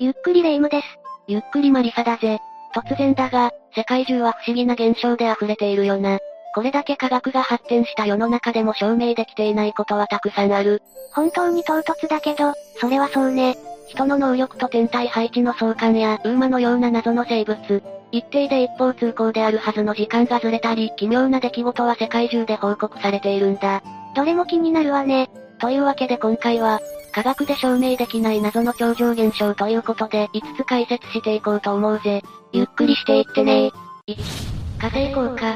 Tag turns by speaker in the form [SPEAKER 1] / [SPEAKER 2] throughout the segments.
[SPEAKER 1] ゆっくりレ夢ムです。
[SPEAKER 2] ゆっくりマリサだぜ。突然だが、世界中は不思議な現象で溢れているよな。これだけ科学が発展した世の中でも証明できていないことはたくさんある。
[SPEAKER 1] 本当に唐突だけど、それはそうね。
[SPEAKER 2] 人の能力と天体配置の相関や、ウーマのような謎の生物。一定で一方通行であるはずの時間がずれたり、奇妙な出来事は世界中で報告されているんだ。
[SPEAKER 1] どれも気になるわね。
[SPEAKER 2] というわけで今回は、科学で証明できない謎の超常現象ということで5つ解説していこうと思うぜ。ゆっくりしていってね1、火星効果。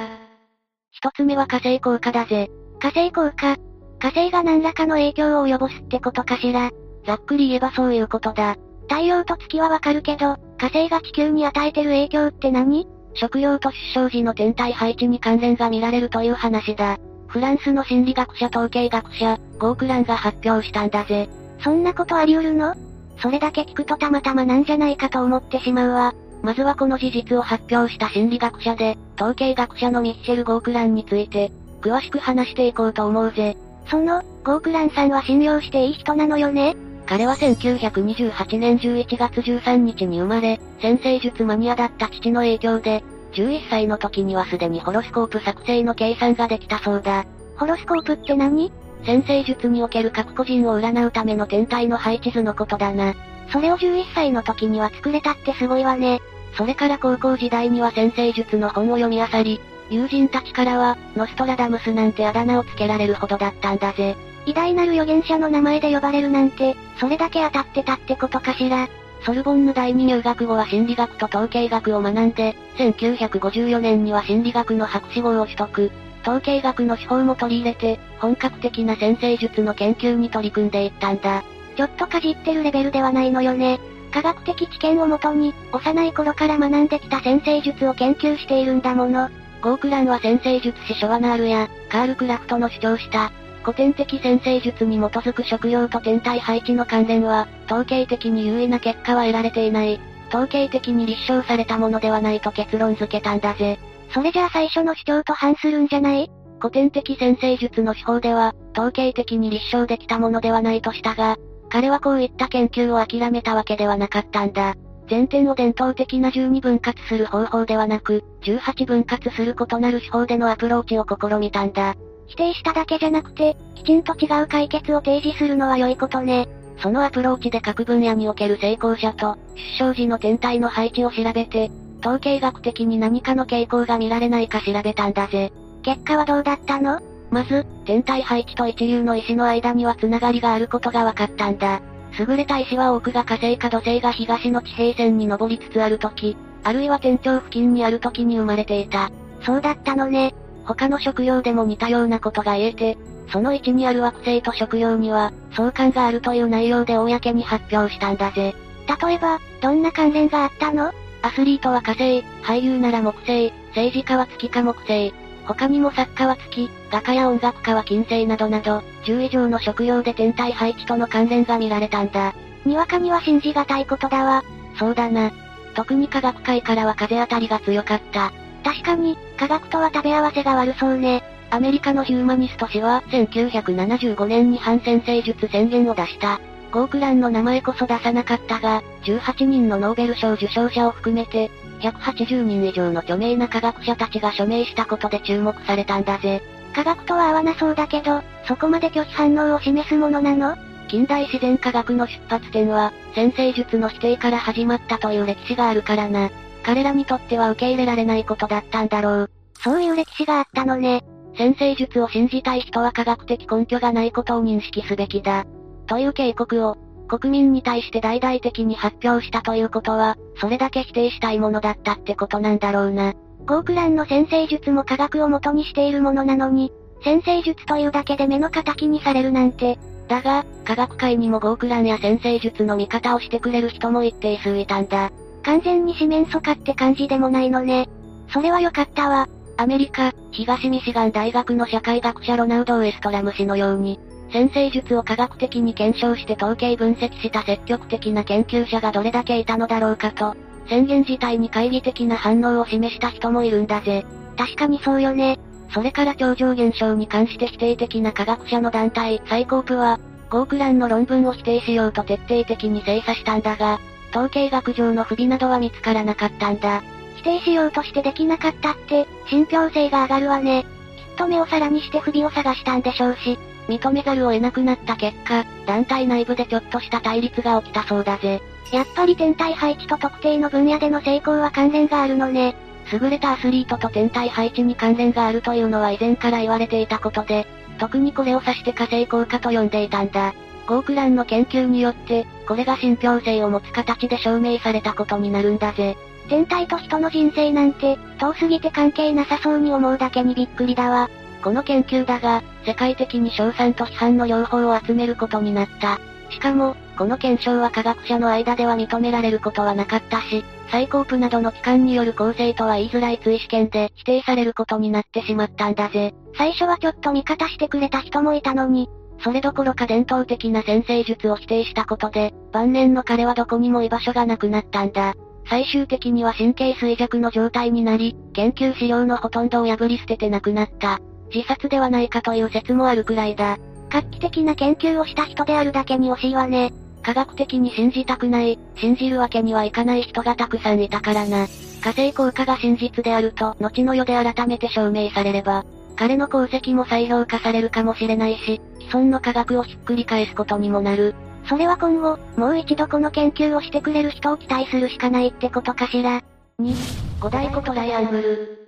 [SPEAKER 2] 一つ目は火星効果だぜ。
[SPEAKER 1] 火星効果。火星が何らかの影響を及ぼすってことかしら。
[SPEAKER 2] ざっくり言えばそういうことだ。
[SPEAKER 1] 太陽と月はわかるけど、火星が地球に与えてる影響って何？
[SPEAKER 2] 食料と出生時の天体配置に関連が見られるという話だ。フランスの心理学者統計学者、ゴークランが発表したんだぜ。
[SPEAKER 1] そんなことあり得るの？それだけ聞くとたまたまなんじゃないかと思ってしまうわ。
[SPEAKER 2] まずはこの事実を発表した心理学者で、統計学者のミッシェル・ゴークランについて、詳しく話していこうと思うぜ。
[SPEAKER 1] その、ゴークランさんは信用していい人なのよね？
[SPEAKER 2] 彼は1928年11月13日に生まれ、先生術マニアだった父の影響で、11歳の時にはすでにホロスコープ作成の計算ができたそうだ。
[SPEAKER 1] ホロスコープって何？
[SPEAKER 2] 先生術における各個人を占うための天体の配置図のことだな。
[SPEAKER 1] それを11歳の時には作れたってすごいわね。
[SPEAKER 2] それから高校時代には先生術の本を読み漁り、友人たちからは、ノストラダムスなんてあだ名をつけられるほどだったんだぜ。
[SPEAKER 1] 偉大なる預言者の名前で呼ばれるなんて、それだけ当たってたってことかしら。
[SPEAKER 2] ソルボンヌ第二入学後は心理学と統計学を学んで、1954年には心理学の博士号を取得。統計学の手法も取り入れて、本格的な先生術の研究に取り組んでいったんだ。
[SPEAKER 1] ちょっとかじってるレベルではないのよね。科学的知見をもとに、幼い頃から学んできた先生術を研究しているんだもの。
[SPEAKER 2] ゴークランは先生術師ショワナールや、カール・クラフトの主張した、古典的先生術に基づく食用と天体配置の関連は、統計的に優位な結果は得られていない。統計的に立証されたものではないと結論付けたんだぜ。
[SPEAKER 1] それじゃあ最初の主張と反するんじゃない？
[SPEAKER 2] 古典的先生術の手法では、統計的に立証できたものではないとしたが、彼はこういった研究を諦めたわけではなかったんだ。前点を伝統的な12分割する方法ではなく、18分割する異なる手法でのアプローチを試みたんだ。
[SPEAKER 1] 否定しただけじゃなくて、きちんと違う解決を提示するのは良いことね。
[SPEAKER 2] そのアプローチで各分野における成功者と、出生時の天体の配置を調べて、統計学的に何かの傾向が見られないか調べたんだぜ。
[SPEAKER 1] 結果はどうだったの？
[SPEAKER 2] まず、天体配置と一流の石の間には繋がりがあることが分かったんだ。優れた石は多くが火星か土星が東の地平線に登りつつある時、あるいは天頂付近にある時に生まれていた。
[SPEAKER 1] そうだったのね。
[SPEAKER 2] 他の食用でも似たようなことが言えて、その位置にある惑星と食用には、相関があるという内容で公に発表したんだぜ。
[SPEAKER 1] 例えば、どんな関連があったの？
[SPEAKER 2] アスリートは火星、俳優なら木星、政治家は月か木星。他にも作家は月、画家や音楽家は金星などなど、10以上の食用で天体配置との関連が見られたんだ。
[SPEAKER 1] にわかには信じがたいことだわ。
[SPEAKER 2] そうだな。特に科学界からは風当たりが強かった。
[SPEAKER 1] 確かに、科学とは食べ合わせが悪そうね。
[SPEAKER 2] アメリカのヒューマニスト誌は、1975年に反先生術宣言を出した。ゴークランの名前こそ出さなかったが、18人のノーベル賞受賞者を含めて、180人以上の著名な科学者たちが署名したことで注目されたんだぜ。
[SPEAKER 1] 科学とは合わなそうだけど、そこまで拒否反応を示すものなの？
[SPEAKER 2] 近代自然科学の出発点は、先生術の否定から始まったという歴史があるからな。彼らにとっては受け入れられないことだったんだろう。
[SPEAKER 1] そういう歴史があったのね。
[SPEAKER 2] 先生術を信じたい人は科学的根拠がないことを認識すべきだ。という警告を、国民に対して大々的に発表したということは、それだけ否定したいものだったってことなんだろうな。
[SPEAKER 1] ゴークランの先生術も科学を元にしているものなのに、先生術というだけで目の敵にされるなんて。
[SPEAKER 2] だが、科学界にもゴークランや先生術の味方をしてくれる人も一定数いたんだ。
[SPEAKER 1] 完全に四面楚歌って感じでもないのね。それは良かったわ。
[SPEAKER 2] アメリカ、東ミシガン大学の社会学者ロナウド・ウエストラム氏のように、先生術を科学的に検証して統計分析した積極的な研究者がどれだけいたのだろうかと、宣言自体に懐疑的な反応を示した人もいるんだぜ。
[SPEAKER 1] 確かにそうよね。
[SPEAKER 2] それから超常現象に関して否定的な科学者の団体、サイコープは、ゴークランの論文を否定しようと徹底的に精査したんだが、統計学上の不備などは見つからなかったんだ。
[SPEAKER 1] 否定しようとしてできなかったって、信憑性が上がるわね。きっと目を皿にして不備を探したんでしょうし、
[SPEAKER 2] 認めざるを得なくなった結果、団体内部でちょっとした対立が起きたそうだぜ。
[SPEAKER 1] やっぱり天体配置と特定の分野での成功は関連があるのね。
[SPEAKER 2] 優れたアスリートと天体配置に関連があるというのは以前から言われていたことで、特にこれを指して火星効果と呼んでいたんだ。ゴークランの研究によって、これが信憑性を持つ形で証明されたことになるんだぜ。
[SPEAKER 1] 天体と人の人生なんて、遠すぎて関係なさそうに思うだけにびっくりだわ。
[SPEAKER 2] この研究だが、世界的に賞賛と批判の両方を集めることになった。しかも、この検証は科学者の間では認められることはなかったし、最高プなどの機関による構成とは言いづらい追試験で否定されることになってしまったんだぜ。
[SPEAKER 1] 最初はちょっと味方してくれた人もいたのに、
[SPEAKER 2] それどころか伝統的な先生術を否定したことで、晩年の彼はどこにも居場所がなくなったんだ。最終的には神経衰弱の状態になり、研究資料のほとんどを破り捨てて亡くなった。自殺ではないかという説もあるくらいだ。
[SPEAKER 1] 画期的な研究をした人であるだけに惜しいわね。
[SPEAKER 2] 科学的に信じたくない、信じるわけにはいかない人がたくさんいたからな。火星効果が真実であると、後の世で改めて証明されれば、彼の功績も再評価されるかもしれないし、既存の科学をひっくり返すことにもなる。
[SPEAKER 1] それは今後、もう一度この研究をしてくれる人を期待するしかないってことかしら。
[SPEAKER 2] 2、五大湖トライアングル。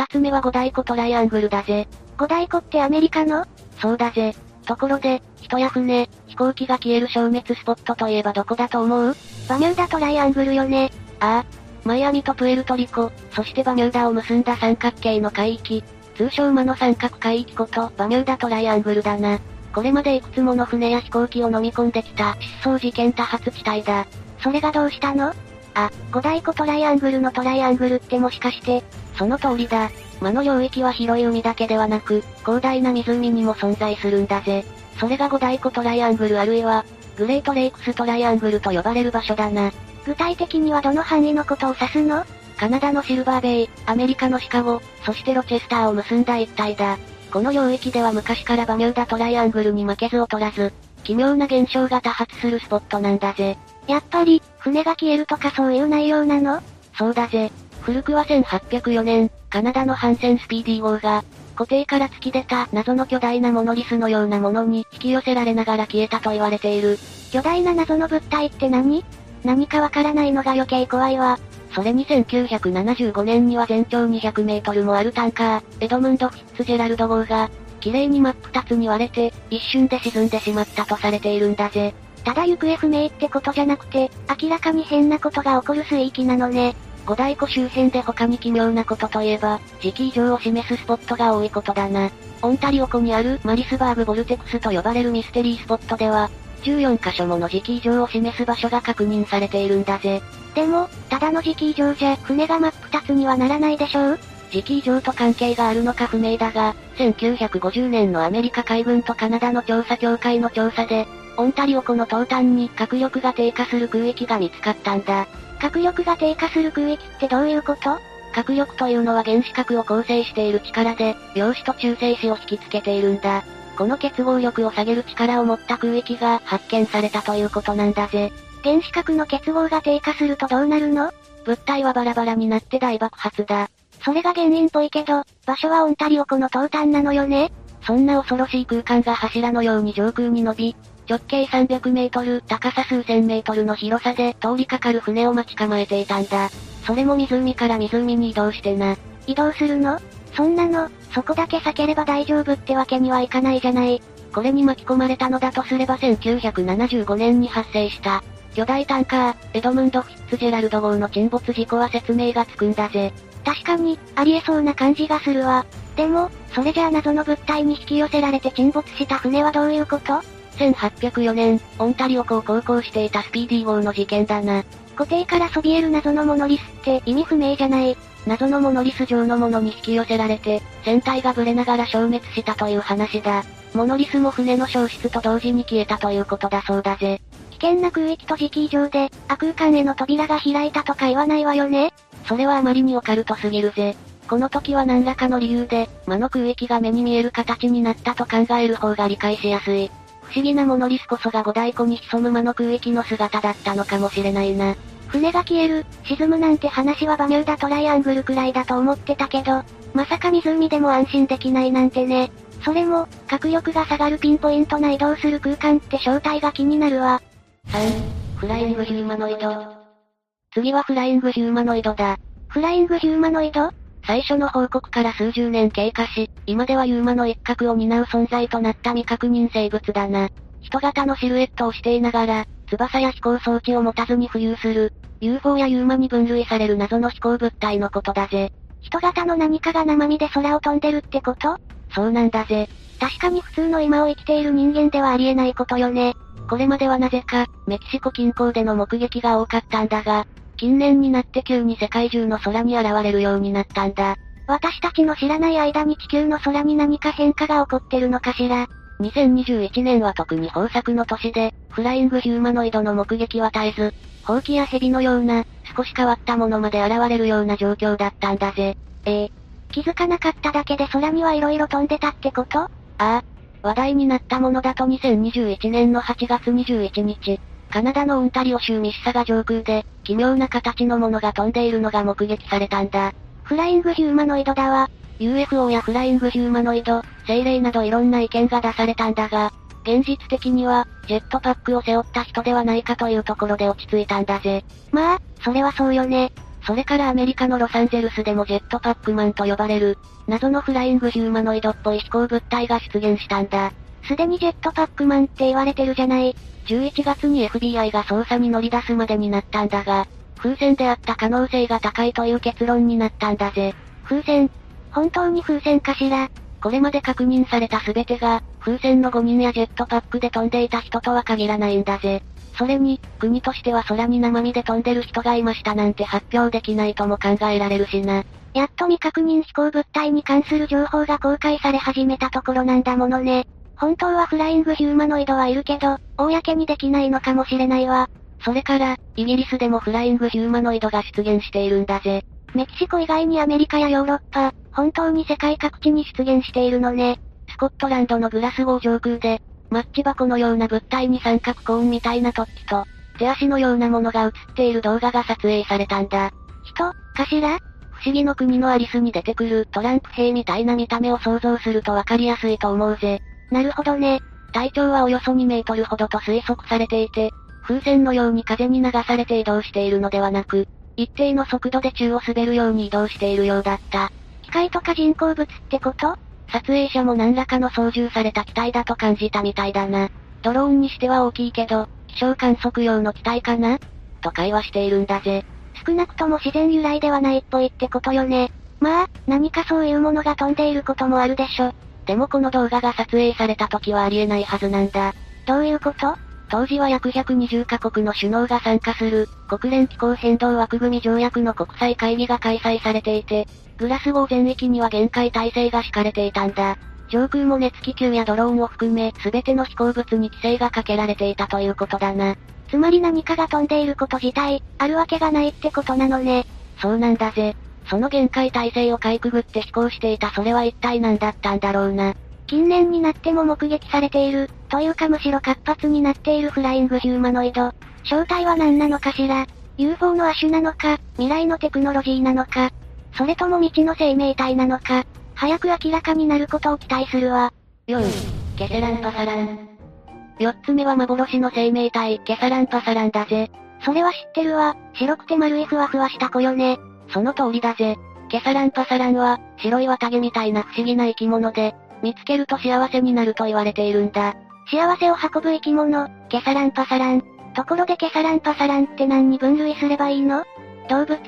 [SPEAKER 2] 二つ目は五大湖トライアングルだぜ。
[SPEAKER 1] 五大湖ってアメリカの？
[SPEAKER 2] そうだぜ。ところで、人や船、飛行機が消える消滅スポットといえばどこだと思う？
[SPEAKER 1] バミューダトライアングルよね。
[SPEAKER 2] ああ。マイアミとプエルトリコ、そしてバミューダを結んだ三角形の海域、通称魔の三角海域ことバミューダトライアングルだな。これまでいくつもの船や飛行機を飲み込んできた失踪事件多発地帯だ。
[SPEAKER 1] それがどうしたの？あ、五大湖トライアングルのトライアングルってもしかして、
[SPEAKER 2] その通りだ。魔の領域は広い海だけではなく、広大な湖にも存在するんだぜ。それが五大湖トライアングルあるいは、グレートレイクストライアングルと呼ばれる場所だな。
[SPEAKER 1] 具体的にはどの範囲のことを指すの？
[SPEAKER 2] カナダのシルバーベイ、アメリカのシカゴ、そしてロチェスターを結んだ一帯だ。この領域では昔からバミューダトライアングルに負けず劣らず、奇妙な現象が多発するスポットなんだぜ。
[SPEAKER 1] やっぱり、船が消えるとかそういう内容なの？
[SPEAKER 2] そうだぜ。古くは1804年、カナダのハンセンスピーディー号が、固定から突き出た謎の巨大なモノリスのようなものに引き寄せられながら消えたと言われている。
[SPEAKER 1] 巨大な謎の物体って何？何かわからないのが余計怖いわ。
[SPEAKER 2] それに1975年には全長200メートルもあるタンカー、エドムンド・フィッツジェラルド号が、綺麗に真っ二つに割れて、一瞬で沈んでしまったとされているんだぜ。
[SPEAKER 1] ただ行方不明ってことじゃなくて、明らかに変なことが起こる水域なのね。
[SPEAKER 2] 五大湖周辺で他に奇妙なことといえば、時期異常を示すスポットが多いことだな。オンタリオ湖にあるマリスバーグボルテクスと呼ばれるミステリースポットでは、14カ所もの時期異常を示す場所が確認されているんだぜ。
[SPEAKER 1] でも、ただの時期異常じゃ、船が真っ二つにはならないでしょう？
[SPEAKER 2] 時期異常と関係があるのか不明だが、1950年のアメリカ海軍とカナダの調査協会の調査で、オンタリオ湖の東端に核力が低下する空域が見つかったんだ。
[SPEAKER 1] 核力が低下する空域ってどういうこと？
[SPEAKER 2] 核力というのは原子核を構成している力で、陽子と中性子を引きつけているんだ。この結合力を下げる力を持った空域が発見されたということなんだぜ。
[SPEAKER 1] 原子核の結合が低下するとどうなるの？
[SPEAKER 2] 物体はバラバラになって大爆発だ。
[SPEAKER 1] それが原因っぽいけど、場所はオンタリオ湖の東端なのよね？
[SPEAKER 2] そんな恐ろしい空間が柱のように上空に伸び、直径300メートル、高さ数千メートルの広さで通りかかる船を待ち構えていたんだ。それも湖から湖に移動してな。
[SPEAKER 1] 移動するの？そんなの、そこだけ避ければ大丈夫ってわけにはいかないじゃない。
[SPEAKER 2] これに巻き込まれたのだとすれば1975年に発生した。巨大タンカー、エドムンド・フィッツジェラルド号の沈没事故は説明がつくんだぜ。
[SPEAKER 1] 確かに、ありえそうな感じがするわ。でも、それじゃあ謎の物体に引き寄せられて沈没した船はどういうこと？
[SPEAKER 2] ?1804 年、オンタリオ港を航行していたスピーディー号の事件だな。
[SPEAKER 1] 固定からそびえる謎のモノリスって意味不明じゃない。
[SPEAKER 2] 謎のモノリス状のものに引き寄せられて、船体がブレながら消滅したという話だ。モノリスも船の消失と同時に消えたということだそうだぜ。
[SPEAKER 1] 危険な空域と時期異常で、悪空間への扉が開いたとか言わないわよね
[SPEAKER 2] それはあまりにオカルトすぎるぜ。この時は何らかの理由で、魔の空域が目に見える形になったと考える方が理解しやすい。不思議なモノリスこそが五大湖に潜む魔の空域の姿だったのかもしれないな。
[SPEAKER 1] 船が消える、沈むなんて話は馬乳だトライアングルくらいだと思ってたけど、まさか湖でも安心できないなんてね。それも、迫力が下がるピンポイントな移動する空間って正体が気になるわ。
[SPEAKER 2] 3、フライングヒューマノイド。次はフライングヒューマノイドだ。
[SPEAKER 1] フライングヒューマノイド？
[SPEAKER 2] 最初の報告から数十年経過し、今ではユーマの一角を担う存在となった未確認生物だな。人型のシルエットをしていながら、翼や飛行装置を持たずに浮遊する、UFO やユーマに分類される謎の飛行物体のことだぜ。
[SPEAKER 1] 人型の何かが生身で空を飛んでるってこと？
[SPEAKER 2] そうなんだぜ。
[SPEAKER 1] 確かに普通の今を生きている人間ではありえないことよね。
[SPEAKER 2] これまではなぜか、メキシコ近郊での目撃が多かったんだが、近年になって急に世界中の空に現れるようになったんだ。
[SPEAKER 1] 私たちの知らない間に地球の空に何か変化が起こってるのかしら。
[SPEAKER 2] 2021年は特に豊作の年で、フライングヒューマノイドの目撃は絶えず、ほうきや蛇のような、少し変わったものまで現れるような状況だったんだぜ。
[SPEAKER 1] ええ気づかなかっただけで空には色々飛んでたってこと？あ
[SPEAKER 2] あ。話題になったものだと2021年の8月21日、カナダのウンタリオ州ミッサガ上空で、奇妙な形のものが飛んでいるのが目撃されたんだ。
[SPEAKER 1] フライングヒューマノイドだわ。
[SPEAKER 2] UFO やフライングヒューマノイド、精霊などいろんな意見が出されたんだが、現実的には、ジェットパックを背負った人ではないかというところで落ち着いたんだぜ。
[SPEAKER 1] まあ、それはそうよね。
[SPEAKER 2] それからアメリカのロサンゼルスでもジェットパックマンと呼ばれる、謎のフライングヒューマノイドっぽい飛行物体が出現したんだ。
[SPEAKER 1] すでにジェットパックマンって言われてるじゃない。
[SPEAKER 2] 11月に FBI が捜査に乗り出すまでになったんだが、風船であった可能性が高いという結論になったんだぜ。
[SPEAKER 1] 風船本当に風船かしら
[SPEAKER 2] これまで確認された全てが、風船の5人やジェットパックで飛んでいた人とは限らないんだぜ。それに、国としては空に生身で飛んでる人がいましたなんて発表できないとも考えられるしな。
[SPEAKER 1] やっと未確認飛行物体に関する情報が公開され始めたところなんだものね。本当はフライングヒューマノイドはいるけど、公にできないのかもしれないわ。
[SPEAKER 2] それから、イギリスでもフライングヒューマノイドが出現しているんだぜ。
[SPEAKER 1] メキシコ以外にアメリカやヨーロッパ、本当に世界各地に出現しているのね。
[SPEAKER 2] スコットランドのグラスゴー上空で、マッチ箱のような物体に三角コーンみたいな突起と、手足のようなものが映っている動画が撮影されたんだ。
[SPEAKER 1] 人、かしら
[SPEAKER 2] 不思議の国のアリスに出てくるトランプ兵みたいな見た目を想像するとわかりやすいと思うぜ。
[SPEAKER 1] なるほどね。
[SPEAKER 2] 体長はおよそ2メートルほどと推測されていて、風船のように風に流されて移動しているのではなく、一定の速度で宙を滑るように移動しているようだった。
[SPEAKER 1] 機械とか人工物ってこと？
[SPEAKER 2] 撮影者も何らかの操縦された機体だと感じたみたいだな。ドローンにしては大きいけど、気象観測用の機体かな？と会話しているんだぜ。
[SPEAKER 1] 少なくとも自然由来ではないっぽいってことよね。まあ、何かそういうものが飛んでいることもあるでしょ。
[SPEAKER 2] でもこの動画が撮影された時はありえないはずなんだ。
[SPEAKER 1] どういうこと？
[SPEAKER 2] 当時は約120カ国の首脳が参加する、国連気候変動枠組条約の国際会議が開催されていて、グラスゴー全域には限界態勢が敷かれていたんだ。上空も熱気球やドローンを含め、すべての飛行物に規制がかけられていたということだな。
[SPEAKER 1] つまり何かが飛んでいること自体、あるわけがないってことなのね。
[SPEAKER 2] そうなんだぜ。その限界態勢をかいくぐって飛行していたそれは一体何だったんだろうな。
[SPEAKER 1] 近年になっても目撃されている、というかむしろ活発になっているフライングヒューマノイド。正体は何なのかしら ?UFO の亜種なのか、未来のテクノロジーなのか、それとも未知の生命体なのか、早く明らかになることを期待するわ。
[SPEAKER 2] よし、ケセランパサラン。四つ目は幻の生命体、ケサランパサランだぜ。
[SPEAKER 1] それは知ってるわ。白くて丸いふわふわした子よね。
[SPEAKER 2] その通りだぜ。ケサランパサランは、白い綿毛みたいな不思議な生き物で、見つけると幸せになると言われているんだ。
[SPEAKER 1] 幸せを運ぶ生き物、ケサランパサラン。ところでケサランパサランって何に分類すればいいの？動物？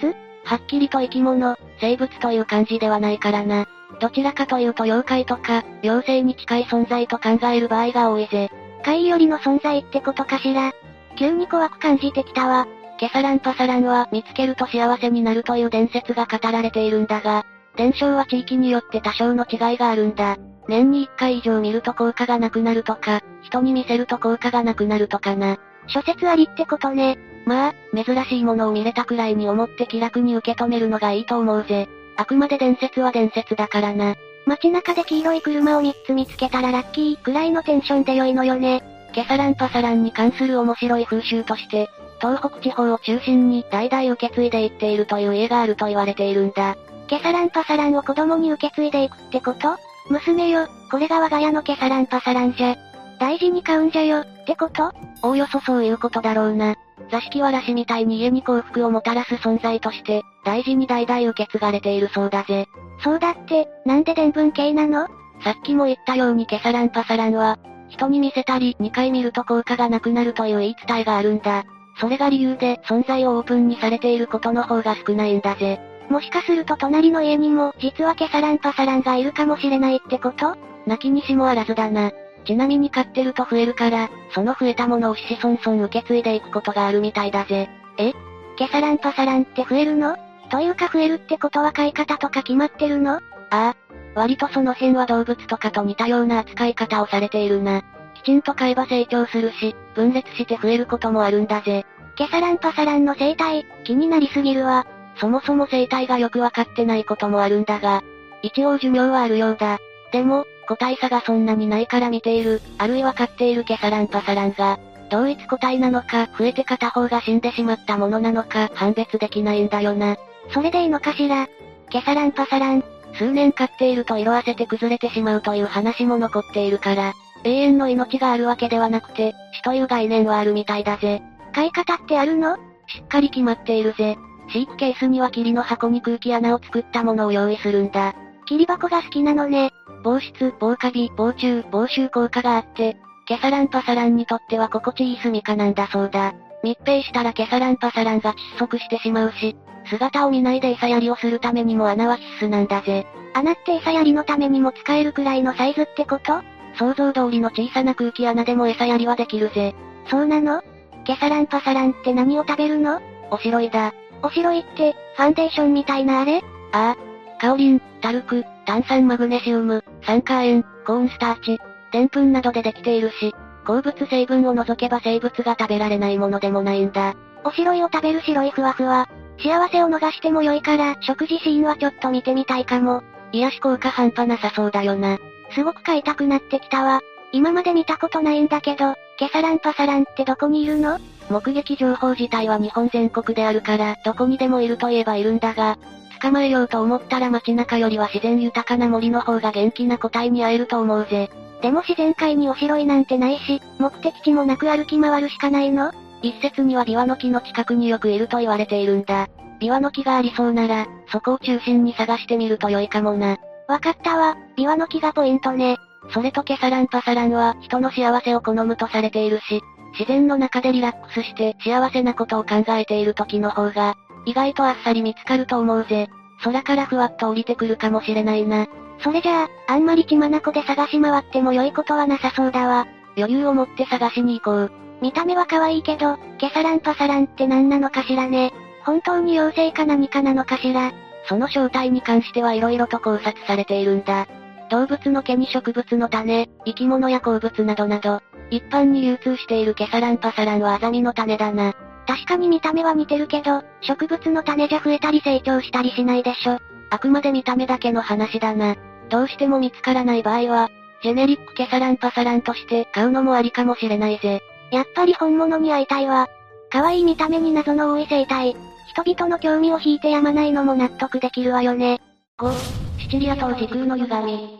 [SPEAKER 2] はっきりと生き物、生物という感じではないからな。どちらかというと妖怪とか、妖精に近い存在と考える場合が多いぜ。
[SPEAKER 1] 怪異よりの存在ってことかしら。急に怖く感じてきたわ。
[SPEAKER 2] ケサランパサランは見つけると幸せになるという伝説が語られているんだが、伝承は地域によって多少の違いがあるんだ。年に1回以上見ると効果がなくなるとか、人に見せると効果がなくなるとかな。
[SPEAKER 1] 諸説ありってことね。
[SPEAKER 2] まあ、珍しいものを見れたくらいに思って気楽に受け止めるのがいいと思うぜ。あくまで伝説は伝説だからな。
[SPEAKER 1] 街中で黄色い車を3つ見つけたらラッキーくらいのテンションで良いのよね。
[SPEAKER 2] ケサランパサランに関する面白い風習として、東北地方を中心に代々受け継いでいっているという家があると言われているんだ。
[SPEAKER 1] ケサランパサランを子供に受け継いでいくってこと？娘よ、これが我が家のケサランパサランじゃ。大事に買うんじゃよ、ってこと？
[SPEAKER 2] おおよそそういうことだろうな。座敷わらしみたいに家に幸福をもたらす存在として、大事に代々受け継がれているそうだぜ。
[SPEAKER 1] そうだって、なんで伝聞系なの？
[SPEAKER 2] さっきも言ったようにケサランパサランは、人に見せたり2回見ると効果がなくなるという言い伝えがあるんだ。それが理由で存在をオープンにされていることの方が少ないんだぜ。
[SPEAKER 1] もしかすると隣の家にも実はケサランパサランがいるかもしれないってこと？
[SPEAKER 2] 泣きにしもあらずだな。ちなみに飼ってると増えるから、その増えたものを子孫孫受け継いでいくことがあるみたいだぜ。
[SPEAKER 1] え？ケサランパサランって増えるの？というか増えるってことは飼い方とか決まってるの？あ
[SPEAKER 2] あ。割とその辺は動物とかと似たような扱い方をされているな。きちんと飼えば成長するし、分裂して増えることもあるんだぜ。
[SPEAKER 1] ケサランパサランの生態、気になりすぎるわ。
[SPEAKER 2] そもそも生態がよくわかってないこともあるんだが、一応寿命はあるようだ。でも、個体差がそんなにないから見ている、あるいは飼っているケサランパサランが、同一個体なのか、増えて片方が死んでしまったものなのか、判別できないんだよな。
[SPEAKER 1] それでいいのかしら？ケサランパサラン。
[SPEAKER 2] 数年飼っていると色あせて崩れてしまうという話も残っているから、永遠の命があるわけではなくて、死という概念はあるみたいだぜ。
[SPEAKER 1] 飼い方ってあるの？
[SPEAKER 2] しっかり決まっているぜ。飼育ケースには霧の箱に空気穴を作ったものを用意するんだ。
[SPEAKER 1] 霧箱が好きなのね。
[SPEAKER 2] 防湿、防カビ、防虫、防臭効果があって、ケサランパサランにとっては心地いい住処なんだそうだ。密閉したらケサランパサランが窒息してしまうし、姿を見ないで餌やりをするためにも穴は必須なんだぜ。
[SPEAKER 1] 穴って餌やりのためにも使えるくらいのサイズってこと？
[SPEAKER 2] 想像通りの小さな空気穴でも餌やりはできるぜ。
[SPEAKER 1] そうなの？ケサランパサランって何を食べるの？
[SPEAKER 2] おしろいだ。
[SPEAKER 1] おしろいって、ファンデーションみたいなあれ？
[SPEAKER 2] ああ。カオリン、タルク、炭酸マグネシウム、酸化塩、コーンスターチ、澱粉などでできているし、鉱物成分を除けば生物が食べられないものでもないんだ。
[SPEAKER 1] おしろいを食べる白いふわふわ。幸せを逃しても良いから、食事シーンはちょっと見てみたいかも。
[SPEAKER 2] 癒し効果半端なさそうだよな。
[SPEAKER 1] すごく飼いたくなってきたわ。今まで見たことないんだけど、ケサランパサランってどこにいるの？
[SPEAKER 2] 目撃情報自体は日本全国であるから、どこにでもいると言えばいるんだが、捕まえようと思ったら街中よりは自然豊かな森の方が元気な個体に会えると思うぜ。
[SPEAKER 1] でも自然界におしろいなんてないし、目的地もなく歩き回るしかないの？
[SPEAKER 2] 一説にはビワの木の近くによくいると言われているんだ。ビワの木がありそうなら、そこを中心に探してみると良いかもな。
[SPEAKER 1] わかったわ、ビワの木がポイントね。
[SPEAKER 2] それとケサランパサランは人の幸せを好むとされているし、自然の中でリラックスして幸せなことを考えている時の方が、意外とあっさり見つかると思うぜ。空からふわっと降りてくるかもしれないな。
[SPEAKER 1] それじゃあ、あんまり血眼で探し回っても良いことはなさそうだわ。
[SPEAKER 2] 余裕を持って探しに行こう。
[SPEAKER 1] 見た目は可愛いけど、ケサランパサランって何なのかしらね。本当に妖精か何かなのかしら。
[SPEAKER 2] その正体に関しては色々と考察されているんだ。動物の毛に植物の種、生き物や鉱物などなど、一般に流通しているケサランパサランはアザミの種だな。
[SPEAKER 1] 確かに見た目は似てるけど、植物の種じゃ増えたり成長したりしないでしょ。
[SPEAKER 2] あくまで見た目だけの話だな。どうしても見つからない場合は、ジェネリックケサランパサランとして買うのもありかもしれないぜ。
[SPEAKER 1] やっぱり本物に会いたいわ。可愛い見た目に謎の多い生態。人々の興味を引いてやまないのも納得できるわよね。
[SPEAKER 2] 5、シチリア島時空の歪み。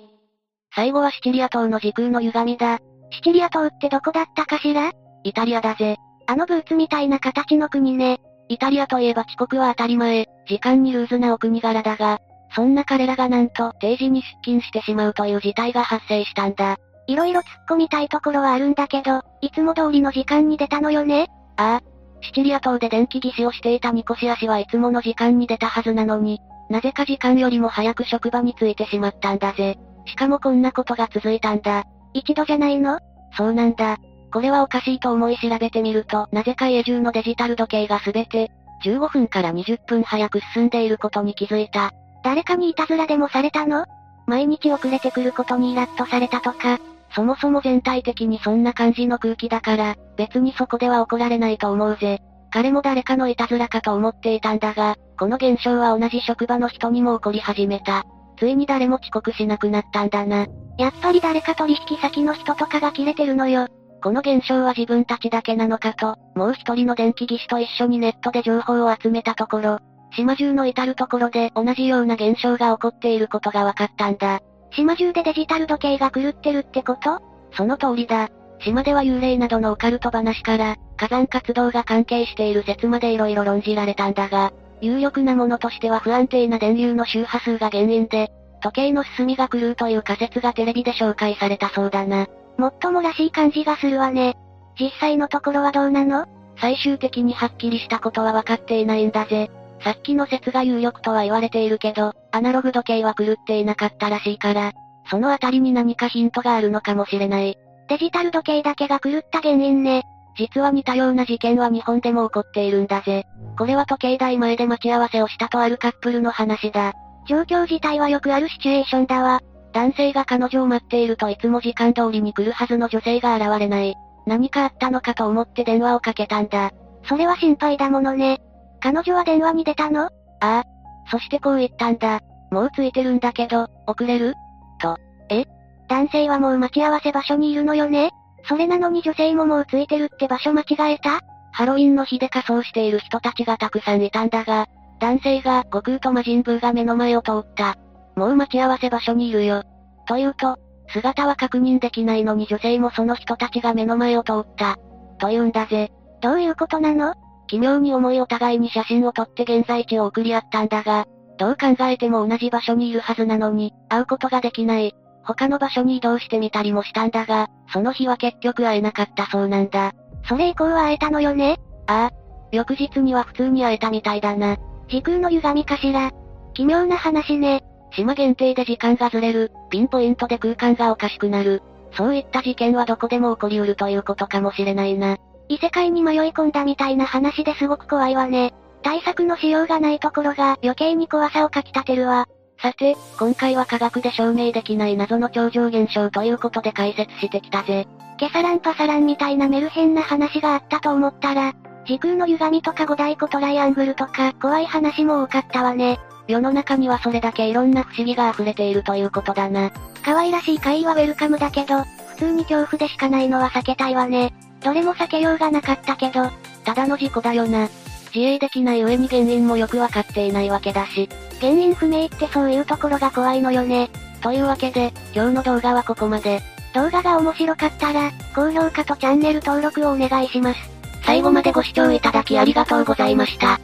[SPEAKER 2] 最後はシチリア島の時空の歪みだ。
[SPEAKER 1] シチリア島ってどこだったかしら？
[SPEAKER 2] イタリアだぜ。
[SPEAKER 1] あのブーツみたいな形の国ね。
[SPEAKER 2] イタリアといえば遅刻は当たり前、時間にルーズなお国柄だが、そんな彼らがなんと定時に出勤してしまうという事態が発生したんだ。
[SPEAKER 1] いろいろ突っ込みたいところはあるんだけど、いつも通りの時間に出たのよね？
[SPEAKER 2] ああ。シチリア島で電気技師をしていたニコシア氏はいつもの時間に出たはずなのに、なぜか時間よりも早く職場に着いてしまったんだぜ。しかもこんなことが続いたんだ。
[SPEAKER 1] 一度じゃないの？
[SPEAKER 2] そうなんだ。これはおかしいと思い調べてみると、なぜか家中のデジタル時計がすべて、15分から20分早く進んでいることに気づいた。
[SPEAKER 1] 誰かにいたずらでもされたの？毎日遅れてくることにイラッとされたとか。
[SPEAKER 2] そもそも全体的にそんな感じの空気だから、別にそこでは怒られないと思うぜ。彼も誰かのいたずらかと思っていたんだが、この現象は同じ職場の人にも起こり始めた。ついに誰も遅刻しなくなったんだな。
[SPEAKER 1] やっぱり誰か取引先の人とかが切れてるのよ。
[SPEAKER 2] この現象は自分たちだけなのかと、もう一人の電気技師と一緒にネットで情報を集めたところ、島中の至るところで同じような現象が起こっていることが分かったんだ。
[SPEAKER 1] 島中でデジタル時計が狂ってるってこと？
[SPEAKER 2] その通りだ。島では幽霊などのオカルト話から、火山活動が関係している説まで色々論じられたんだが、有力なものとしては不安定な電流の周波数が原因で、時計の進みが狂うという仮説がテレビで紹介されたそうだな。
[SPEAKER 1] もっともらしい感じがするわね。実際のところはどうなの？
[SPEAKER 2] 最終的にはっきりしたことは分かっていないんだぜ。さっきの説が有力とは言われているけど、アナログ時計は狂っていなかったらしいから、そのあたりに何かヒントがあるのかもしれない。
[SPEAKER 1] デジタル時計だけが狂った原因ね。
[SPEAKER 2] 実は似たような事件は日本でも起こっているんだぜ。これは時計台前で待ち合わせをしたとあるカップルの話だ。
[SPEAKER 1] 状況自体はよくあるシチュエーションだわ。
[SPEAKER 2] 男性が彼女を待っているといつも時間通りに来るはずの女性が現れない。何かあったのかと思って電話をかけたんだ。
[SPEAKER 1] それは心配だものね。彼女は電話に出たの？あ
[SPEAKER 2] あ。そしてこう言ったんだ。もう着いてるんだけど、遅れる？と。
[SPEAKER 1] え？男性はもう待ち合わせ場所にいるのよね？それなのに女性ももう着いてるって場所間違えた？
[SPEAKER 2] ハロウィンの日で仮装している人たちがたくさんいたんだが、男性が悟空と魔人ブーが目の前を通った。もう待ち合わせ場所にいるよ。と言うと、姿は確認できないのに女性もその人たちが目の前を通った。と言うんだぜ。
[SPEAKER 1] どういうことなの？
[SPEAKER 2] 奇妙に思いお互いに写真を撮って現在地を送り合ったんだが、どう考えても同じ場所にいるはずなのに、会うことができない。他の場所に移動してみたりもしたんだが、その日は結局会えなかったそうなんだ。
[SPEAKER 1] それ以降は会えたのよね？
[SPEAKER 2] ああ。翌日には普通に会えたみたいだな。
[SPEAKER 1] 時空の歪みかしら？奇妙な話ね。
[SPEAKER 2] 島限定で時間がずれる、ピンポイントで空間がおかしくなる。そういった事件はどこでも起こりうるということかもしれないな。
[SPEAKER 1] 異世界に迷い込んだみたいな話ですごく怖いわね。対策のしようがないところが余計に怖さをかき立てるわ。
[SPEAKER 2] さて、今回は科学で証明できない謎の超常現象ということで解説してきたぜ。
[SPEAKER 1] ケサランパサランみたいなメルヘンな話があったと思ったら、時空の歪みとか五大湖トライアングルとか怖い話も多かったわね。
[SPEAKER 2] 世の中にはそれだけいろんな不思議が溢れているということだな。
[SPEAKER 1] 可愛らしい怪異はウェルカムだけど、普通に恐怖でしかないのは避けたいわね。どれも避けようがなかったけど、
[SPEAKER 2] ただの事故だよな。自衛できない上に原因もよくわかっていないわけだし。
[SPEAKER 1] 原因不明ってそういうところが怖いのよね。
[SPEAKER 2] というわけで、今日の動画はここまで。
[SPEAKER 1] 動画が面白かったら、高評価とチャンネル登録をお願いします。
[SPEAKER 2] 最後までご視聴いただきありがとうございました。